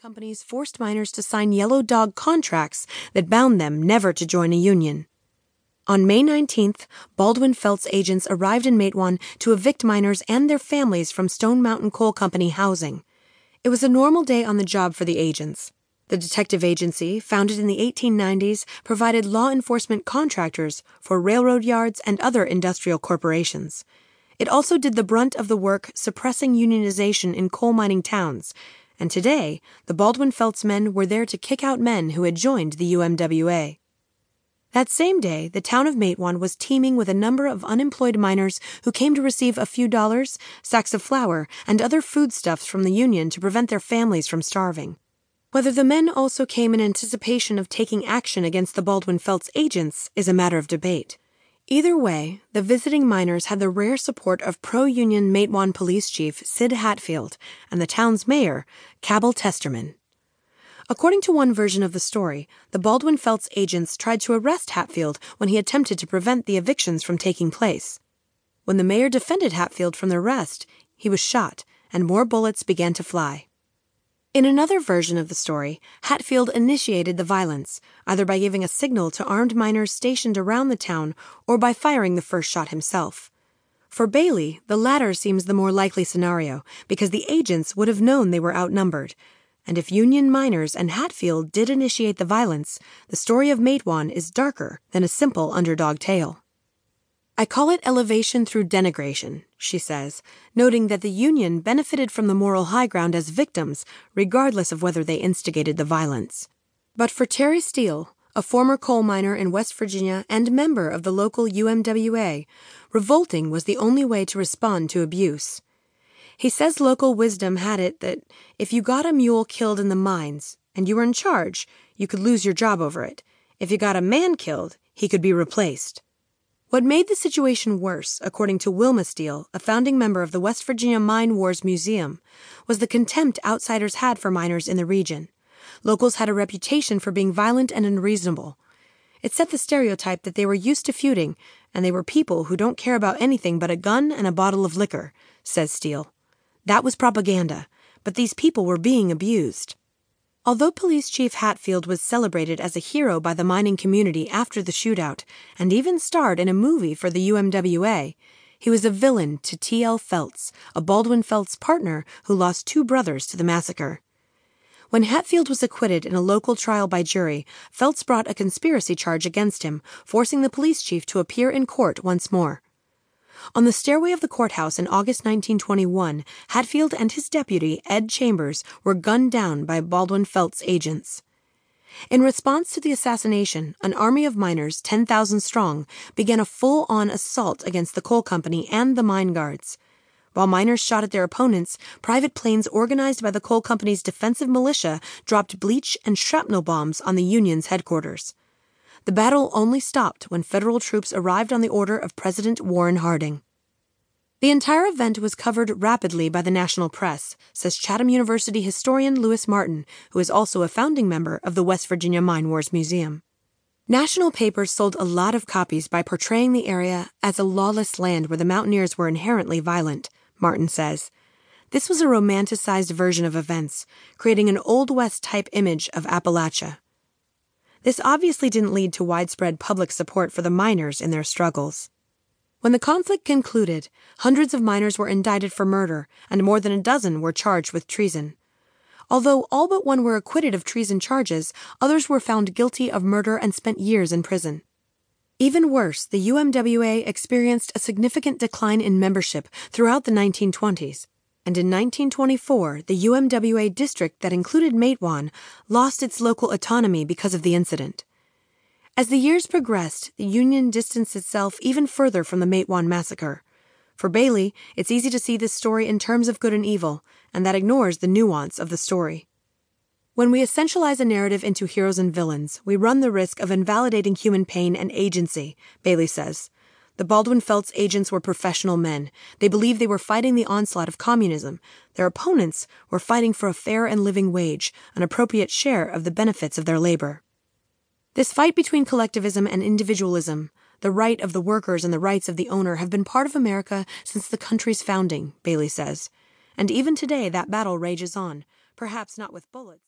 companies forced miners to sign yellow dog contracts that bound them never to join a union. On May 19th, Baldwin Felts agents arrived in Matewan to evict miners and their families from Stone Mountain Coal Company housing. It was a normal day on the job for the agents. The detective agency, founded in the 1890s, provided law enforcement contractors for railroad yards and other industrial corporations. It also did the brunt of the work suppressing unionization in coal mining towns and today the Baldwin Felts men were there to kick out men who had joined the UMWA. That same day, the town of Matewan was teeming with a number of unemployed miners who came to receive a few dollars, sacks of flour, and other foodstuffs from the union to prevent their families from starving. Whether the men also came in anticipation of taking action against the Baldwin Felts agents is a matter of debate. Either way, the visiting miners had the rare support of pro union Matewan Police Chief Sid Hatfield and the town's mayor, Cabell Testerman. According to one version of the story, the Baldwin Felts agents tried to arrest Hatfield when he attempted to prevent the evictions from taking place. When the mayor defended Hatfield from the arrest, he was shot and more bullets began to fly. In another version of the story, Hatfield initiated the violence, either by giving a signal to armed miners stationed around the town or by firing the first shot himself. For Bailey, the latter seems the more likely scenario because the agents would have known they were outnumbered. And if Union miners and Hatfield did initiate the violence, the story of Matewan is darker than a simple underdog tale. I call it elevation through denigration, she says, noting that the Union benefited from the moral high ground as victims, regardless of whether they instigated the violence. But for Terry Steele, a former coal miner in West Virginia and member of the local UMWA, revolting was the only way to respond to abuse. He says local wisdom had it that if you got a mule killed in the mines and you were in charge, you could lose your job over it. If you got a man killed, he could be replaced. What made the situation worse, according to Wilma Steele, a founding member of the West Virginia Mine Wars Museum, was the contempt outsiders had for miners in the region. Locals had a reputation for being violent and unreasonable. It set the stereotype that they were used to feuding, and they were people who don't care about anything but a gun and a bottle of liquor, says Steele. That was propaganda, but these people were being abused. Although Police Chief Hatfield was celebrated as a hero by the mining community after the shootout and even starred in a movie for the UMWA, he was a villain to T.L. Felts, a Baldwin Felts partner who lost two brothers to the massacre. When Hatfield was acquitted in a local trial by jury, Felts brought a conspiracy charge against him, forcing the police chief to appear in court once more. On the stairway of the courthouse in August 1921, Hatfield and his deputy, Ed Chambers, were gunned down by Baldwin Felts agents. In response to the assassination, an army of miners, 10,000 strong, began a full on assault against the coal company and the mine guards. While miners shot at their opponents, private planes organized by the coal company's defensive militia dropped bleach and shrapnel bombs on the Union's headquarters. The battle only stopped when federal troops arrived on the order of President Warren Harding. The entire event was covered rapidly by the national press, says Chatham University historian Lewis Martin, who is also a founding member of the West Virginia Mine Wars Museum. National papers sold a lot of copies by portraying the area as a lawless land where the mountaineers were inherently violent, Martin says. This was a romanticized version of events, creating an Old West type image of Appalachia. This obviously didn't lead to widespread public support for the miners in their struggles. When the conflict concluded, hundreds of miners were indicted for murder, and more than a dozen were charged with treason. Although all but one were acquitted of treason charges, others were found guilty of murder and spent years in prison. Even worse, the UMWA experienced a significant decline in membership throughout the 1920s, and in 1924 the UMWA district that included Matewan lost its local autonomy because of the incident. As the years progressed, the Union distanced itself even further from the Matewan massacre. For Bailey, it's easy to see this story in terms of good and evil, and that ignores the nuance of the story. When we essentialize a narrative into heroes and villains, we run the risk of invalidating human pain and agency, Bailey says. The Baldwin Felts agents were professional men. They believed they were fighting the onslaught of communism. Their opponents were fighting for a fair and living wage, an appropriate share of the benefits of their labor. This fight between collectivism and individualism, the right of the workers and the rights of the owner, have been part of America since the country's founding, Bailey says. And even today, that battle rages on, perhaps not with bullets.